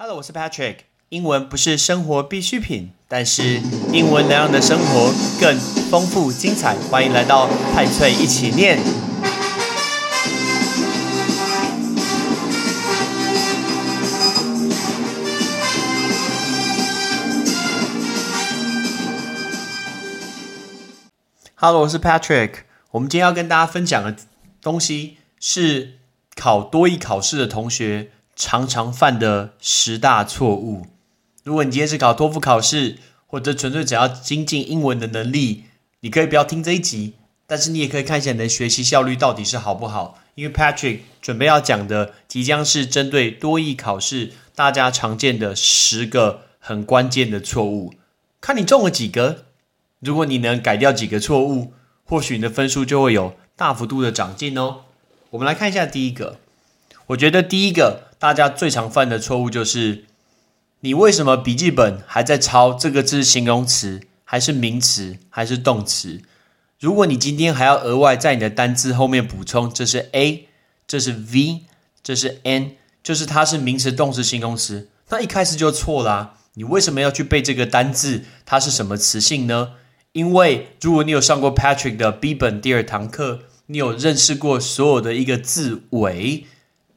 Hello，我是 Patrick。英文不是生活必需品，但是英文能让你的生活更丰富精彩。欢迎来到派翠一起念。Hello，我是 Patrick。我们今天要跟大家分享的东西是考多艺考试的同学常常犯的十大错误。如果你今天是考托福考试，或者纯粹只要精进英文的能力，你可以不要听这一集，但是你也可以看一下你的学习效率到底是好不好。因为 Patrick 准备要讲的，即将是针对多艺考试大家常见的十个很关键的错误，看你中了几个。如果你能改掉几个错误，或许你的分数就会有大幅度的长进哦。我们来看一下第一个，我觉得第一个大家最常犯的错误就是，你为什么笔记本还在抄这个字形容词，还是名词，还是动词？如果你今天还要额外在你的单字后面补充，这是 A，这是 V，这是 N，就是它是名词、动词、形容词，那一开始就错啦。你为什么要去背这个单字？它是什么词性呢？因为如果你有上过 Patrick 的 B 本第二堂课，你有认识过所有的一个字尾，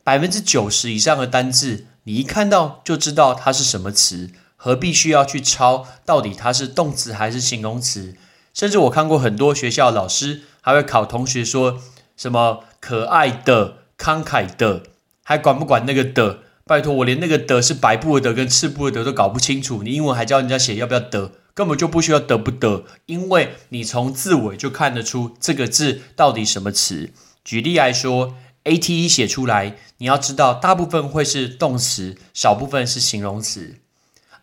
百分之九十以上的单字，你一看到就知道它是什么词，何必需要去抄？到底它是动词还是形容词？甚至我看过很多学校老师还会考同学说什么可爱的、慷慨的，还管不管那个的？拜托，我连那个的是白布的的跟赤布的的都搞不清楚，你英文还教人家写要不要的？根本就不需要得不得，因为你从字尾就看得出这个字到底什么词。举例来说，A T E 写出来，你要知道大部分会是动词，少部分是形容词。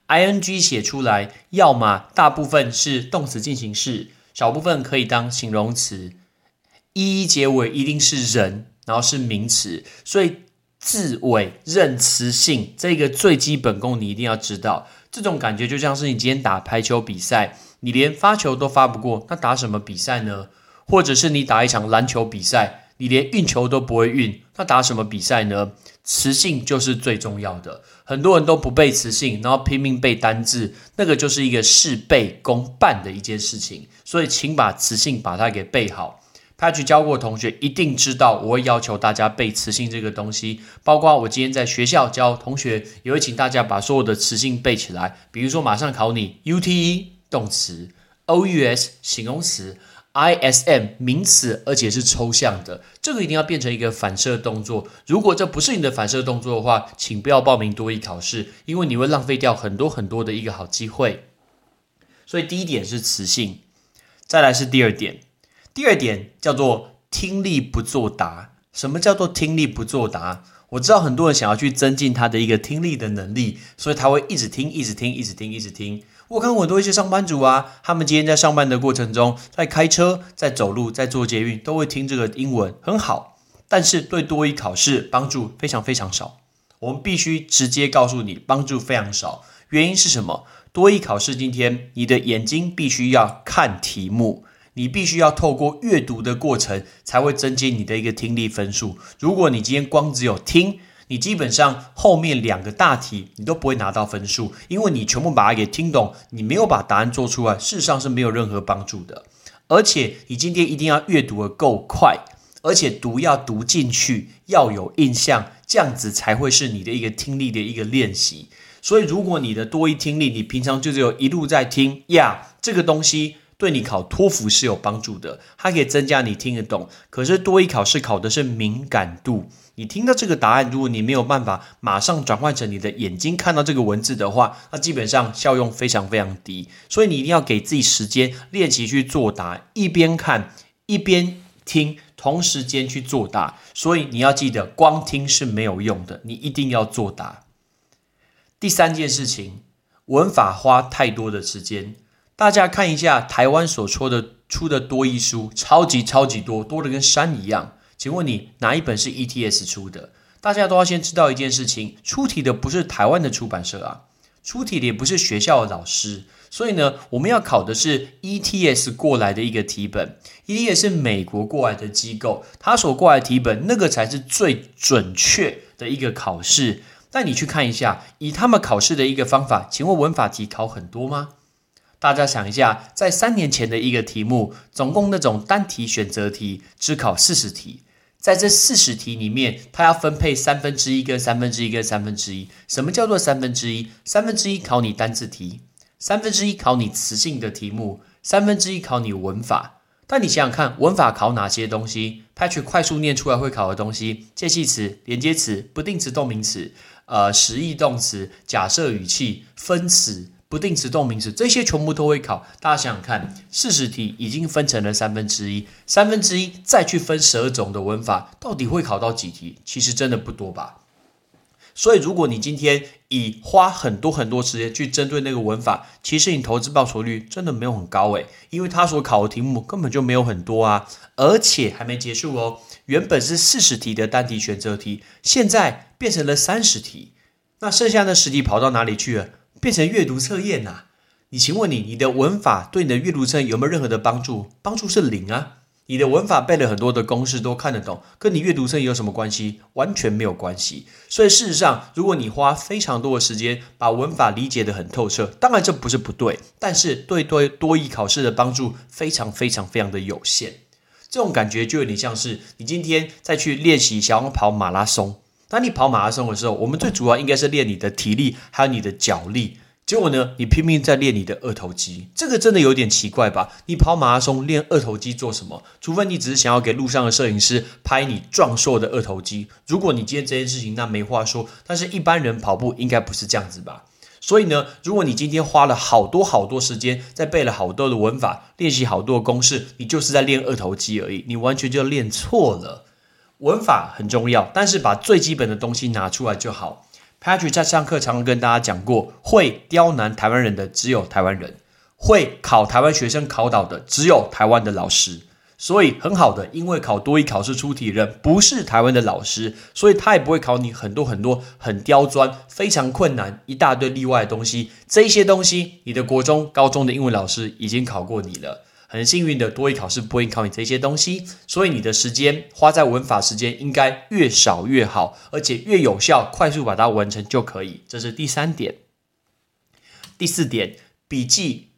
I N G 写出来，要么大部分是动词进行式，少部分可以当形容词。E 结尾一定是人，然后是名词，所以字尾认词性这个最基本功你一定要知道。这种感觉就像是你今天打排球比赛，你连发球都发不过，那打什么比赛呢？或者是你打一场篮球比赛，你连运球都不会运，那打什么比赛呢？词性就是最重要的。很多人都不背词性，然后拼命背单字，那个就是一个事倍功半的一件事情。所以，请把词性把它给背好。Patrick 教过同学一定知道，我会要求大家背词性这个东西。包括我今天在学校教同学，也会请大家把所有的词性背起来。比如说，马上考你 U T E 动词，O U S 形容词，I S M 名词，而且是抽象的，这个一定要变成一个反射动作。如果这不是你的反射动作的话，请不要报名多一考试，因为你会浪费掉很多很多的一个好机会。所以第一点是词性，再来是第二点。第二点叫做听力不作答。什么叫做听力不作答？我知道很多人想要去增进他的一个听力的能力，所以他会一直听，一直听，一直听，一直听。我看很多一些上班族啊，他们今天在上班的过程中，在开车、在走路、在做捷运，都会听这个英文，很好。但是对多一考试帮助非常非常少。我们必须直接告诉你，帮助非常少。原因是什么？多一考试今天，你的眼睛必须要看题目。你必须要透过阅读的过程，才会增进你的一个听力分数。如果你今天光只有听，你基本上后面两个大题你都不会拿到分数，因为你全部把它给听懂，你没有把答案做出来，事实上是没有任何帮助的。而且你今天一定要阅读的够快，而且读要读进去，要有印象，这样子才会是你的一个听力的一个练习。所以，如果你的多一听力，你平常就只有一路在听呀，这个东西。对你考托福是有帮助的，它可以增加你听得懂。可是多一考试考的是敏感度，你听到这个答案，如果你没有办法马上转换成你的眼睛看到这个文字的话，那基本上效用非常非常低。所以你一定要给自己时间练习去作答，一边看一边听，同时间去作答。所以你要记得，光听是没有用的，你一定要作答。第三件事情，文法花太多的时间。大家看一下台湾所出的出的多一书，超级超级多，多的跟山一样。请问你哪一本是 ETS 出的？大家都要先知道一件事情：出题的不是台湾的出版社啊，出题的也不是学校的老师。所以呢，我们要考的是 ETS 过来的一个题本，ETS 是美国过来的机构，他所过来题本那个才是最准确的一个考试。但你去看一下，以他们考试的一个方法，请问文法题考很多吗？大家想一下，在三年前的一个题目，总共那种单题选择题只考四十题，在这四十题里面，它要分配三分之一跟三分之一跟三分之一。什么叫做三分之一？三分之一考你单字题，三分之一考你词性的题目，三分之一考你文法。但你想想看，文法考哪些东西拍拳快速念出来会考的东西：介系词、连接词、不定词动名词、呃实义动词、假设语气、分词、不定词动名词，这些全部都会考。大家想想看，四十题已经分成了三分之一，三分之一再去分十二种的文法，到底会考到几题？其实真的不多吧。所以，如果你今天以花很多很多时间去针对那个文法，其实你投资报酬率真的没有很高诶，因为他所考的题目根本就没有很多啊，而且还没结束哦。原本是四十题的单题选择题，现在变成了三十题，那剩下的十题跑到哪里去了？变成阅读测验呐？你请问你，你的文法对你的阅读测验有没有任何的帮助？帮助是零啊。你的文法背了很多的公式都看得懂，跟你阅读测有什么关系？完全没有关系。所以事实上，如果你花非常多的时间把文法理解的很透彻，当然这不是不对，但是对多多益考试的帮助非常非常非常的有限。这种感觉就有点像是你今天再去练习想要跑马拉松，当你跑马拉松的时候，我们最主要应该是练你的体力，还有你的脚力。结果呢？你拼命在练你的二头肌，这个真的有点奇怪吧？你跑马拉松练二头肌做什么？除非你只是想要给路上的摄影师拍你壮硕的二头肌。如果你今天这件事情，那没话说。但是一般人跑步应该不是这样子吧？所以呢，如果你今天花了好多好多时间在背了好多的文法，练习好多的公式，你就是在练二头肌而已，你完全就练错了。文法很重要，但是把最基本的东西拿出来就好。Patrick 在上课常常跟大家讲过，会刁难台湾人的只有台湾人，会考台湾学生考倒的只有台湾的老师。所以很好的，因为考多一考试出题人不是台湾的老师，所以他也不会考你很多很多很刁钻、非常困难、一大堆例外的东西。这些东西，你的国中、高中的英文老师已经考过你了。很幸运的，多一考试不会考你这些东西，所以你的时间花在文法时间应该越少越好，而且越有效，快速把它完成就可以。这是第三点。第四点，笔记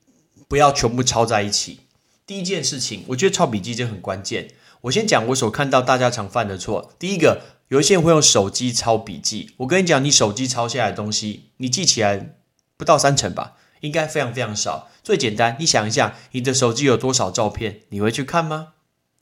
不要全部抄在一起。第一件事情，我觉得抄笔记就很关键。我先讲我所看到大家常犯的错。第一个，有一些人会用手机抄笔记。我跟你讲，你手机抄下来的东西，你记起来不到三成吧。应该非常非常少。最简单，你想一下，你的手机有多少照片？你会去看吗？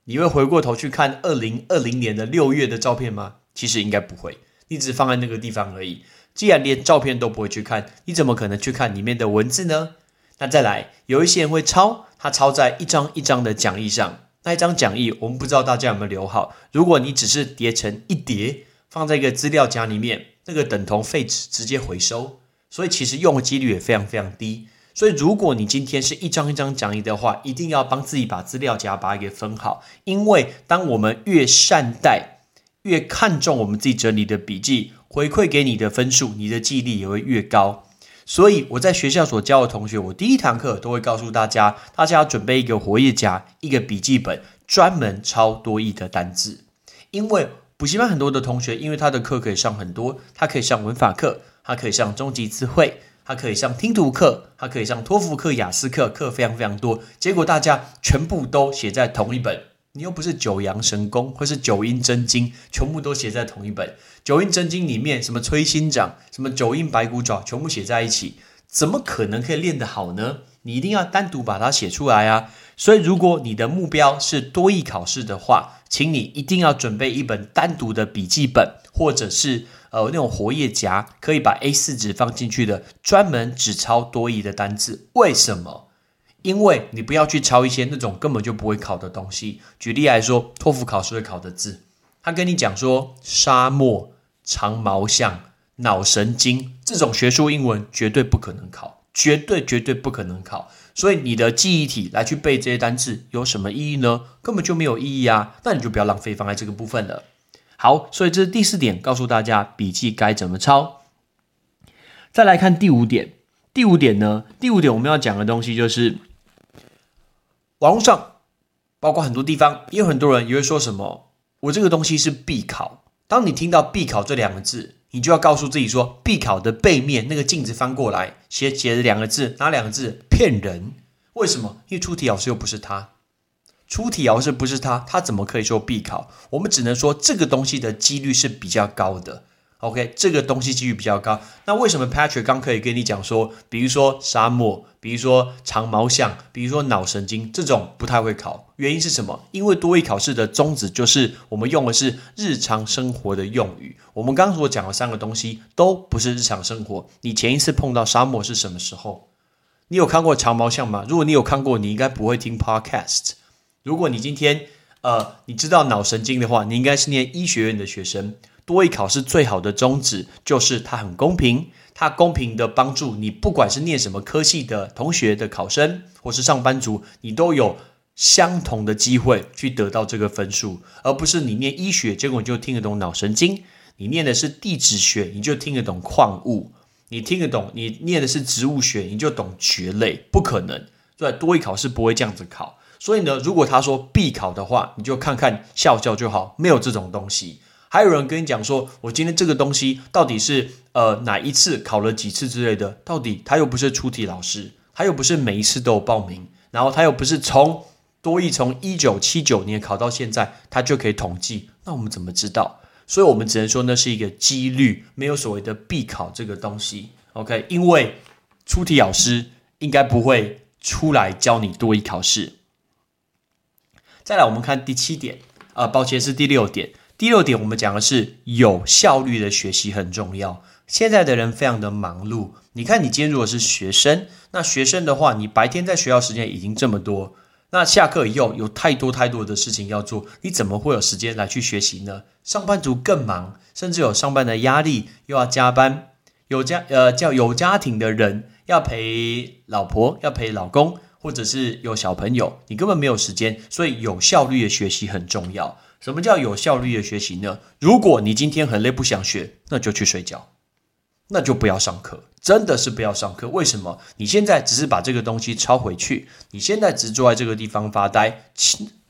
你会回过头去看二零二零年的六月的照片吗？其实应该不会，你只放在那个地方而已。既然连照片都不会去看，你怎么可能去看里面的文字呢？那再来，有一些人会抄，他抄在一张一张的讲义上。那一张讲义，我们不知道大家有没有留好。如果你只是叠成一叠，放在一个资料夹里面，那个等同废纸，直接回收。所以其实用的几率也非常非常低。所以如果你今天是一张一张讲义的话，一定要帮自己把资料夹把它给分好。因为当我们越善待、越看重我们自己整理的笔记，回馈给你的分数，你的记忆力也会越高。所以我在学校所教的同学，我第一堂课都会告诉大家，大家要准备一个活页夹、一个笔记本，专门抄多义的单字。因为补习班很多的同学，因为他的课可以上很多，他可以上文法课。它可以上终极词汇，它可以上听读课，它可以上托福课、雅思课，课非常非常多。结果大家全部都写在同一本，你又不是九阳神功或是九阴真经，全部都写在同一本。九阴真经里面什么摧心掌，什么九阴白骨爪，全部写在一起，怎么可能可以练得好呢？你一定要单独把它写出来啊！所以如果你的目标是多义考试的话，请你一定要准备一本单独的笔记本，或者是。呃，那种活页夹可以把 A 四纸放进去的，专门只抄多义的单字。为什么？因为你不要去抄一些那种根本就不会考的东西。举例来说，托福考试会考的字，他跟你讲说沙漠、长毛象、脑神经这种学术英文绝对不可能考，绝对绝对不可能考。所以你的记忆体来去背这些单字有什么意义呢？根本就没有意义啊！那你就不要浪费放在这个部分了。好，所以这是第四点，告诉大家笔记该怎么抄。再来看第五点，第五点呢？第五点我们要讲的东西就是，网络上包括很多地方，也有很多人也会说什么，我这个东西是必考。当你听到必考这两个字，你就要告诉自己说，必考的背面那个镜子翻过来，写写着两个字，哪两个字？骗人！为什么？因为出题老师又不是他，出题老师不是他，他怎么可以说必考？我们只能说这个东西的几率是比较高的。OK，这个东西几率比较高。那为什么 Patrick 刚可以跟你讲说，比如说沙漠，比如说长毛象，比如说脑神经这种不太会考？原因是什么？因为多义考试的宗旨就是我们用的是日常生活的用语。我们刚刚所讲的三个东西都不是日常生活。你前一次碰到沙漠是什么时候？你有看过长毛象吗？如果你有看过，你应该不会听 Podcast。如果你今天呃你知道脑神经的话，你应该是念医学院的学生。多一考试最好的宗旨就是它很公平，它公平的帮助你，不管是念什么科系的同学的考生，或是上班族，你都有相同的机会去得到这个分数，而不是你念医学，结果你就听得懂脑神经；你念的是地质学，你就听得懂矿物；你听得懂，你念的是植物学，你就懂蕨类，不可能。对，多一考试不会这样子考。所以呢，如果他说必考的话，你就看看笑笑就好，没有这种东西。还有人跟你讲说，我今天这个东西到底是呃哪一次考了几次之类的？到底他又不是出题老师，他又不是每一次都有报名，然后他又不是从多益从一九七九年考到现在，他就可以统计。那我们怎么知道？所以我们只能说那是一个几率，没有所谓的必考这个东西。OK，因为出题老师应该不会出来教你多益考试。再来，我们看第七点，啊，抱歉是第六点。第六点，我们讲的是有效率的学习很重要。现在的人非常的忙碌，你看，你今天如果是学生，那学生的话，你白天在学校时间已经这么多，那下课以后有太多太多的事情要做，你怎么会有时间来去学习呢？上班族更忙，甚至有上班的压力，又要加班，有家呃叫有家庭的人要陪老婆，要陪老公，或者是有小朋友，你根本没有时间，所以有效率的学习很重要。什么叫有效率的学习呢？如果你今天很累不想学，那就去睡觉，那就不要上课，真的是不要上课。为什么？你现在只是把这个东西抄回去，你现在只坐在这个地方发呆，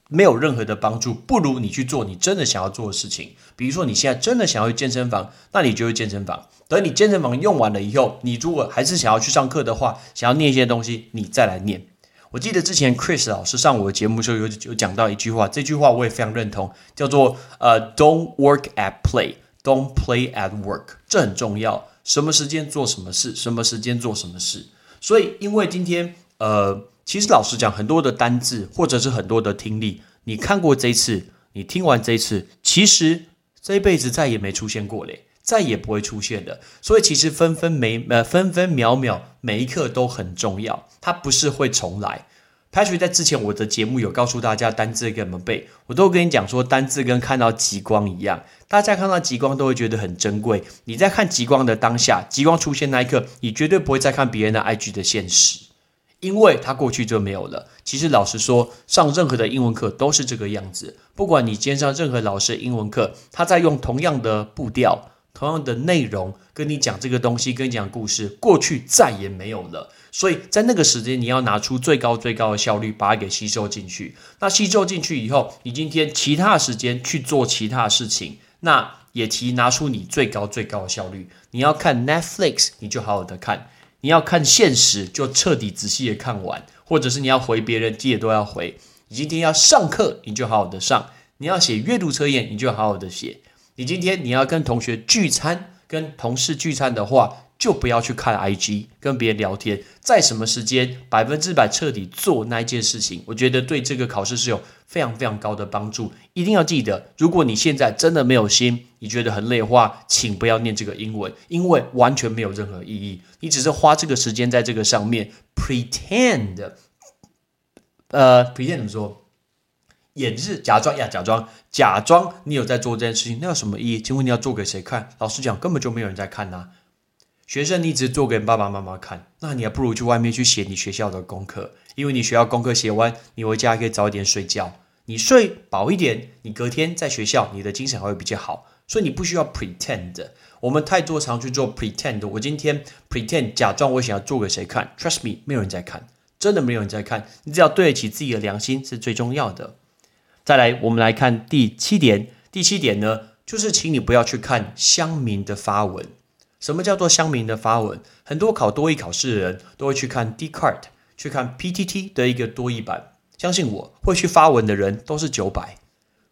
没有任何的帮助。不如你去做你真的想要做的事情。比如说你现在真的想要去健身房，那你就去健身房。等你健身房用完了以后，你如果还是想要去上课的话，想要念一些东西，你再来念。我记得之前 Chris 老师上我的节目时候有有讲到一句话，这句话我也非常认同，叫做呃，Don't work at play，Don't play at work，这很重要。什么时间做什么事，什么时间做什么事。所以，因为今天呃，其实老实讲，很多的单字或者是很多的听力，你看过这一次，你听完这一次，其实这一辈子再也没出现过嘞。再也不会出现的，所以其实分分每呃分分秒秒每一刻都很重要，它不是会重来。Patrick 在之前我的节目有告诉大家单字该怎么背，我都跟你讲说单字跟看到极光一样，大家看到极光都会觉得很珍贵。你在看极光的当下，极光出现那一刻，你绝对不会再看别人的 IG 的现实，因为它过去就没有了。其实老实说，上任何的英文课都是这个样子，不管你今天上任何老师的英文课，他在用同样的步调。同样的内容跟你讲这个东西，跟你讲故事，过去再也没有了。所以在那个时间，你要拿出最高最高的效率，把它给吸收进去。那吸收进去以后，你今天其他时间去做其他事情，那也提拿出你最高最高的效率。你要看 Netflix，你就好好的看；你要看现实，就彻底仔细的看完；或者是你要回别人，记得都要回。你今天要上课，你就好好的上；你要写阅读测验，你就好好的写。你今天你要跟同学聚餐、跟同事聚餐的话，就不要去看 IG，跟别人聊天，在什么时间百分之百彻底做那一件事情，我觉得对这个考试是有非常非常高的帮助。一定要记得，如果你现在真的没有心，你觉得很累的话，请不要念这个英文，因为完全没有任何意义。你只是花这个时间在这个上面 pretend，呃，pretend 怎么说？演示假装呀，假装假装你有在做这件事情，那有什么意义？请问你要做给谁看？老实讲，根本就没有人在看呐。学生，你只做给爸爸妈妈看，那你还不如去外面去写你学校的功课，因为你学校功课写完，你回家可以早一点睡觉，你睡饱一点，你隔天在学校你的精神还会比较好。所以你不需要 pretend。我们太多常去做 pretend。我今天 pretend 假装我想要做给谁看？Trust me，没有人在看，真的没有人在看。你只要对得起自己的良心是最重要的。再来，我们来看第七点。第七点呢，就是请你不要去看乡民的发文。什么叫做乡民的发文？很多考多艺考试的人都会去看 d c a r t 去看 PTT 的一个多义版。相信我，会去发文的人都是九百。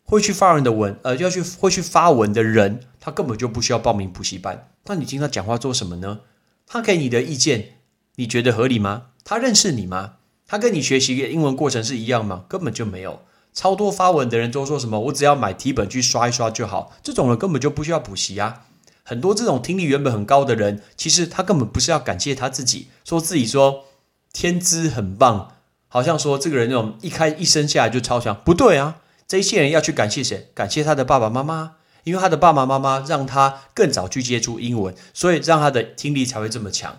会去发文的文，呃，要去会去发文的人，他根本就不需要报名补习班。那你听他讲话做什么呢？他给你的意见，你觉得合理吗？他认识你吗？他跟你学习的英文过程是一样吗？根本就没有。超多发文的人都说什么，我只要买题本去刷一刷就好。这种人根本就不需要补习啊。很多这种听力原本很高的人，其实他根本不是要感谢他自己，说自己说天资很棒，好像说这个人那种一开一生下来就超强，不对啊。这些人要去感谢谁？感谢他的爸爸妈妈，因为他的爸爸妈妈让他更早去接触英文，所以让他的听力才会这么强。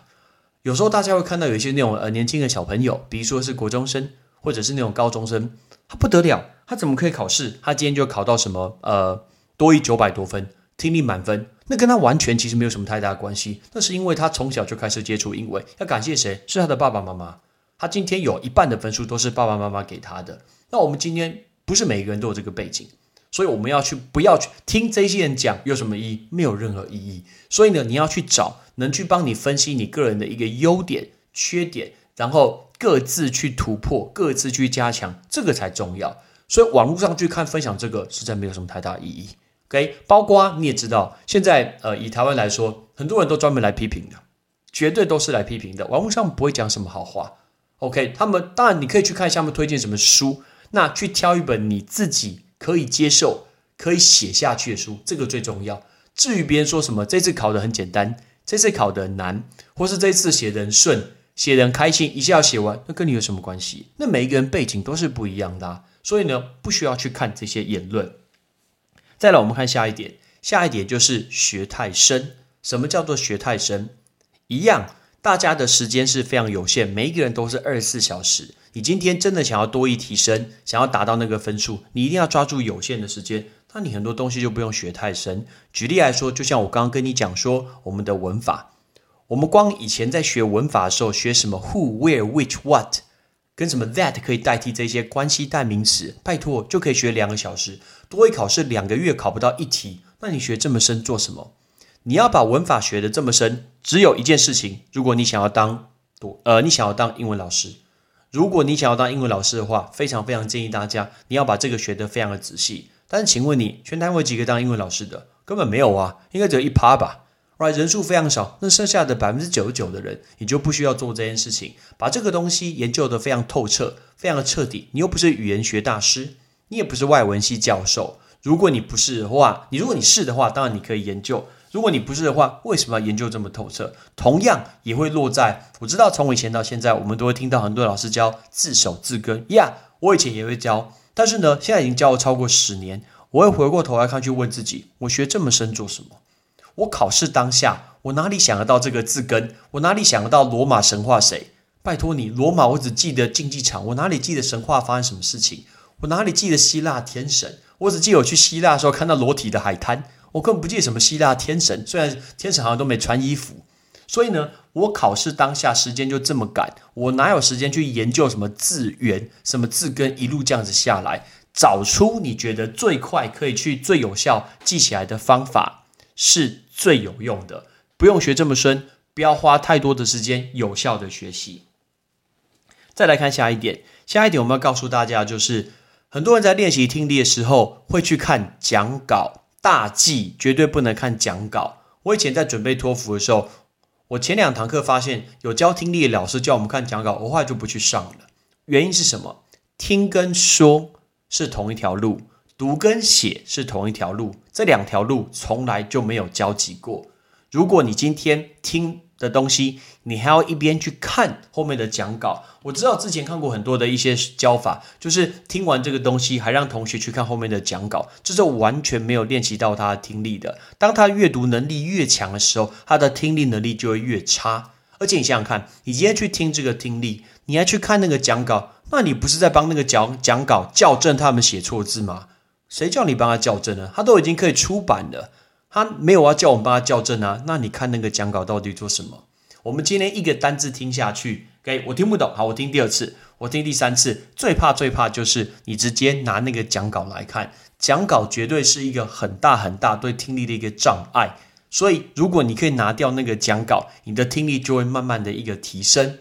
有时候大家会看到有一些那种呃年轻的小朋友，比如说是国中生或者是那种高中生，他不得了，他怎么可以考试？他今天就考到什么呃多一九百多分，听力满分，那跟他完全其实没有什么太大关系。那是因为他从小就开始接触英文，要感谢谁？是他的爸爸妈妈。他今天有一半的分数都是爸爸妈妈给他的。那我们今天。不是每个人都有这个背景，所以我们要去不要去听这些人讲有什么意义？没有任何意义。所以呢，你要去找能去帮你分析你个人的一个优点、缺点，然后各自去突破、各自去加强，这个才重要。所以网络上去看分享这个，实在没有什么太大意义。OK，包括你也知道，现在呃以台湾来说，很多人都专门来批评的，绝对都是来批评的。网络上不会讲什么好话。OK，他们当然你可以去看下面推荐什么书。那去挑一本你自己可以接受、可以写下去的书，这个最重要。至于别人说什么，这次考的很简单，这次考的难，或是这次写的顺、写人开心，一下要写完，那跟你有什么关系？那每一个人背景都是不一样的，所以呢，不需要去看这些言论。再来，我们看下一点，下一点就是学太深。什么叫做学太深？一样，大家的时间是非常有限，每一个人都是二十四小时。你今天真的想要多一提升，想要达到那个分数，你一定要抓住有限的时间。那你很多东西就不用学太深。举例来说，就像我刚刚跟你讲说，我们的文法，我们光以前在学文法的时候，学什么 who、where、which、what，跟什么 that 可以代替这些关系代名词，拜托就可以学两个小时。多一考试两个月考不到一题，那你学这么深做什么？你要把文法学的这么深，只有一件事情：如果你想要当多呃，你想要当英文老师。如果你想要当英文老师的话，非常非常建议大家，你要把这个学得非常的仔细。但是，请问你全台湾几个当英文老师的？根本没有啊，应该只有一趴吧？Right，人数非常少。那剩下的百分之九十九的人，你就不需要做这件事情，把这个东西研究得非常透彻，非常的彻底。你又不是语言学大师，你也不是外文系教授。如果你不是的话，你如果你是的话，当然你可以研究。如果你不是的话，为什么要研究这么透彻？同样也会落在我知道，从以前到现在，我们都会听到很多老师教自首自根。呀，我以前也会教，但是呢，现在已经教了超过十年，我会回过头来看，去问自己：我学这么深做什么？我考试当下，我哪里想得到这个字根？我哪里想得到罗马神话？谁？拜托你，罗马我只记得竞技场，我哪里记得神话发生什么事情？我哪里记得希腊天神？我只记得我去希腊的时候看到裸体的海滩。我根本不记得什么希腊天神，虽然天神好像都没穿衣服，所以呢，我考试当下时间就这么赶，我哪有时间去研究什么字源、什么字根，一路这样子下来，找出你觉得最快可以去最有效记起来的方法，是最有用的。不用学这么深，不要花太多的时间，有效的学习。再来看下一点，下一点我们要告诉大家，就是很多人在练习听力的时候，会去看讲稿。大忌绝对不能看讲稿。我以前在准备托福的时候，我前两堂课发现有教听力的老师叫我们看讲稿，我后来就不去上了。原因是什么？听跟说是同一条路，读跟写是同一条路，这两条路从来就没有交集过。如果你今天听，的东西，你还要一边去看后面的讲稿。我知道之前看过很多的一些教法，就是听完这个东西，还让同学去看后面的讲稿，这是完全没有练习到他的听力的。当他阅读能力越强的时候，他的听力能力就会越差。而且你想想看，你今天去听这个听力，你还去看那个讲稿，那你不是在帮那个讲讲稿校正他们写错字吗？谁叫你帮他校正呢？他都已经可以出版了。他没有要叫我们帮他校正啊，那你看那个讲稿到底做什么？我们今天一个单字听下去，OK，我听不懂，好，我听第二次，我听第三次。最怕最怕就是你直接拿那个讲稿来看，讲稿绝对是一个很大很大对听力的一个障碍。所以，如果你可以拿掉那个讲稿，你的听力就会慢慢的一个提升。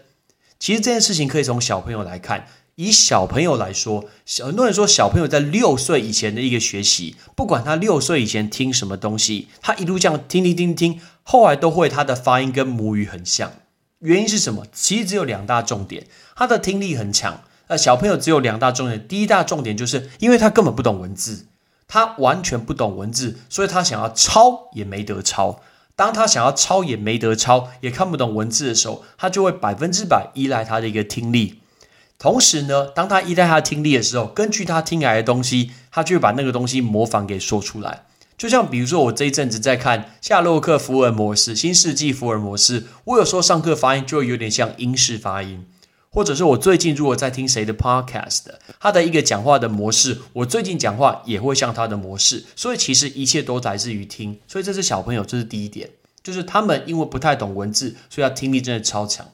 其实这件事情可以从小朋友来看。以小朋友来说，很多人说小朋友在六岁以前的一个学习，不管他六岁以前听什么东西，他一路这样听听听听，后来都会他的发音跟母语很像。原因是什么？其实只有两大重点，他的听力很强。那小朋友只有两大重点，第一大重点就是因为他根本不懂文字，他完全不懂文字，所以他想要抄也没得抄。当他想要抄也没得抄，也看不懂文字的时候，他就会百分之百依赖他的一个听力。同时呢，当他依赖他听力的时候，根据他听来的东西，他就会把那个东西模仿给说出来。就像比如说，我这一阵子在看夏洛克·福尔摩斯、新世纪福尔摩斯，我有时候上课发音就有点像英式发音，或者是我最近如果在听谁的 podcast，他的一个讲话的模式，我最近讲话也会像他的模式。所以其实一切都来自于听。所以这是小朋友，这是第一点，就是他们因为不太懂文字，所以他听力真的超强。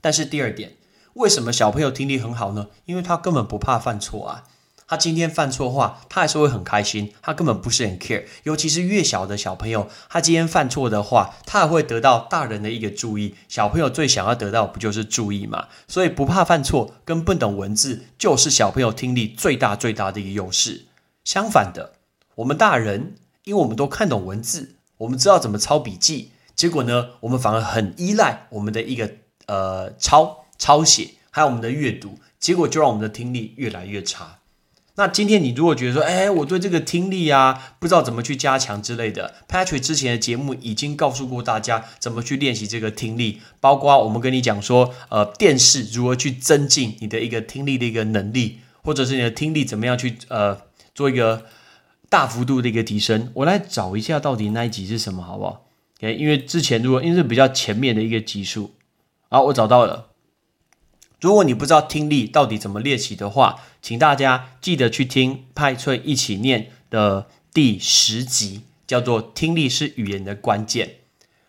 但是第二点。为什么小朋友听力很好呢？因为他根本不怕犯错啊！他今天犯错话，他还是会很开心，他根本不是很 care。尤其是越小的小朋友，他今天犯错的话，他还会得到大人的一个注意。小朋友最想要得到不就是注意嘛？所以不怕犯错，跟不懂文字，就是小朋友听力最大最大的一个优势。相反的，我们大人，因为我们都看懂文字，我们知道怎么抄笔记，结果呢，我们反而很依赖我们的一个呃抄。抄写还有我们的阅读，结果就让我们的听力越来越差。那今天你如果觉得说，哎，我对这个听力啊，不知道怎么去加强之类的，Patrick 之前的节目已经告诉过大家怎么去练习这个听力，包括我们跟你讲说，呃，电视如何去增进你的一个听力的一个能力，或者是你的听力怎么样去呃做一个大幅度的一个提升。我来找一下到底那一集是什么，好不好？OK，因为之前如果因为是比较前面的一个集数，好，我找到了。如果你不知道听力到底怎么练习的话，请大家记得去听派翠一起念的第十集，叫做《听力是语言的关键》，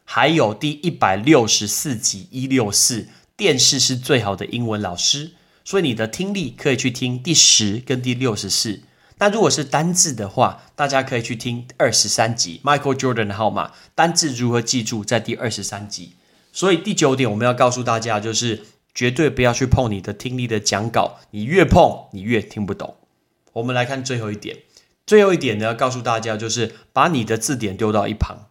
还有第一百六十四集一六四，电视是最好的英文老师。所以你的听力可以去听第十跟第六十四。那如果是单字的话，大家可以去听二十三集，Michael Jordan 的号码，单字如何记住，在第二十三集。所以第九点我们要告诉大家就是。绝对不要去碰你的听力的讲稿，你越碰你越听不懂。我们来看最后一点，最后一点呢，要告诉大家就是把你的字典丢到一旁。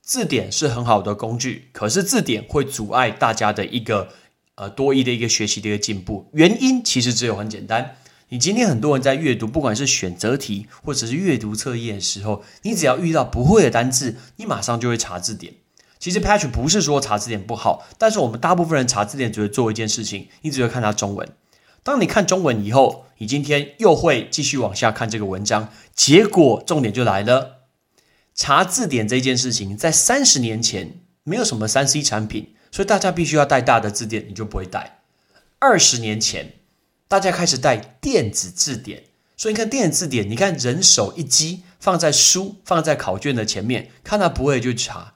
字典是很好的工具，可是字典会阻碍大家的一个呃多义的一个学习的一个进步。原因其实只有很简单，你今天很多人在阅读，不管是选择题或者是阅读测验的时候，你只要遇到不会的单字，你马上就会查字典。其实 Patrick 不是说查字典不好，但是我们大部分人查字典只会做一件事情，你只会看它中文。当你看中文以后，你今天又会继续往下看这个文章，结果重点就来了。查字典这件事情，在三十年前没有什么三 C 产品，所以大家必须要带大的字典，你就不会带。二十年前，大家开始带电子字典，所以你看电子字典，你看人手一机，放在书放在考卷的前面，看到不会就查。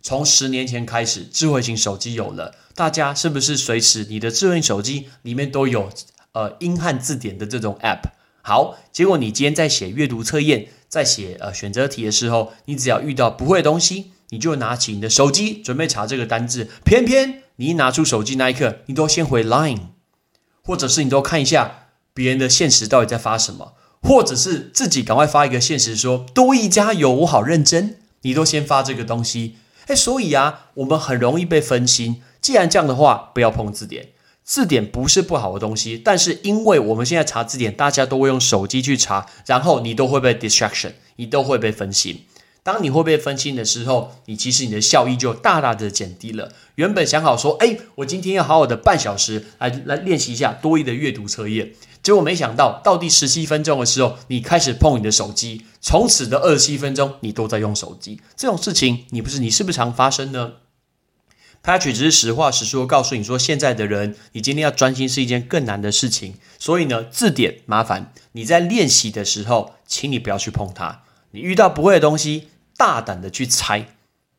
从十年前开始，智慧型手机有了，大家是不是随时你的智慧手机里面都有呃英汉字典的这种 App？好，结果你今天在写阅读测验，在写呃选择题的时候，你只要遇到不会的东西，你就拿起你的手机准备查这个单字，偏偏你一拿出手机那一刻，你都先回 Line，或者是你都看一下别人的现实到底在发什么，或者是自己赶快发一个现实说多一加油，我好认真，你都先发这个东西。哎，所以啊，我们很容易被分心。既然这样的话，不要碰字典。字典不是不好的东西，但是因为我们现在查字典，大家都会用手机去查，然后你都会被 distraction，你都会被分心。当你会被分心的时候，你其实你的效益就大大的减低了。原本想好说，哎，我今天要好好的半小时来来练习一下多义的阅读测验。结果没想到，到第十七分钟的时候，你开始碰你的手机，从此的二十七分钟，你都在用手机。这种事情，你不是你是不是常发生呢？Patrick 只是实话实说，告诉你说，现在的人，你今天要专心是一件更难的事情。所以呢，字典麻烦你在练习的时候，请你不要去碰它。你遇到不会的东西，大胆的去猜，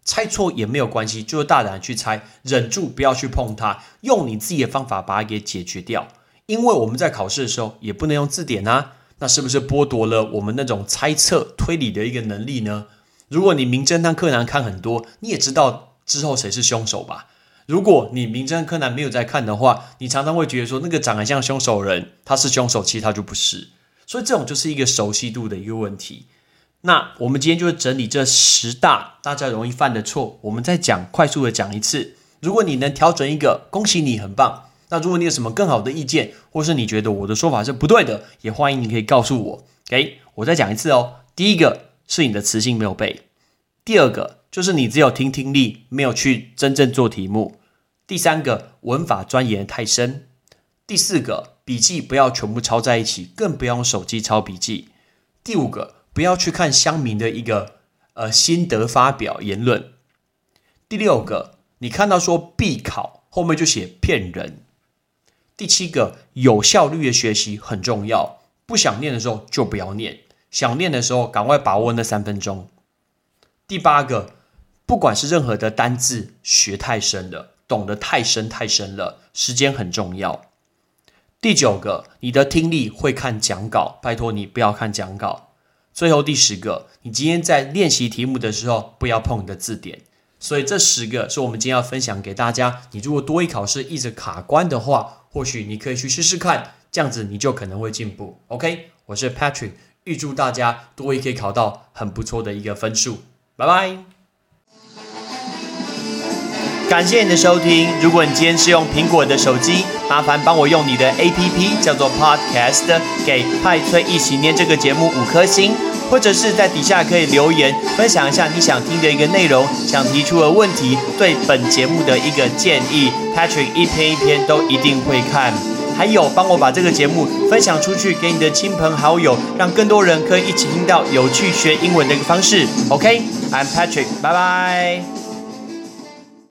猜错也没有关系，就是大胆去猜，忍住不要去碰它，用你自己的方法把它给解决掉。因为我们在考试的时候也不能用字典啊，那是不是剥夺了我们那种猜测推理的一个能力呢？如果你名侦探柯南看很多，你也知道之后谁是凶手吧？如果你名侦探柯南没有在看的话，你常常会觉得说那个长得像凶手人他是凶手，其实他就不是。所以这种就是一个熟悉度的一个问题。那我们今天就整理这十大大家容易犯的错，我们再讲快速的讲一次。如果你能调整一个，恭喜你，很棒。那如果你有什么更好的意见，或是你觉得我的说法是不对的，也欢迎你可以告诉我。OK，我再讲一次哦。第一个是你的词性没有背，第二个就是你只有听听力，没有去真正做题目。第三个文法钻研太深。第四个笔记不要全部抄在一起，更不要用手机抄笔记。第五个不要去看乡民的一个呃心得发表言论。第六个你看到说必考，后面就写骗人。第七个，有效率的学习很重要。不想念的时候就不要念，想念的时候赶快把握那三分钟。第八个，不管是任何的单字，学太深了，懂得太深太深了，时间很重要。第九个，你的听力会看讲稿，拜托你不要看讲稿。最后第十个，你今天在练习题目的时候，不要碰你的字典。所以这十个是我们今天要分享给大家。你如果多一考试一直卡关的话，或许你可以去试试看，这样子你就可能会进步。OK，我是 Patrick，预祝大家多一可以考到很不错的一个分数。拜拜！感谢你的收听。如果你今天是用苹果的手机，麻烦帮我用你的 APP 叫做 Podcast，给派翠一起念这个节目五颗星。或者是在底下可以留言分享一下你想听的一个内容，想提出的问题，对本节目的一个建议，Patrick 一篇一篇都一定会看。还有帮我把这个节目分享出去给你的亲朋好友，让更多人可以一起听到有趣学英文的一个方式。OK，I'm Patrick，拜拜。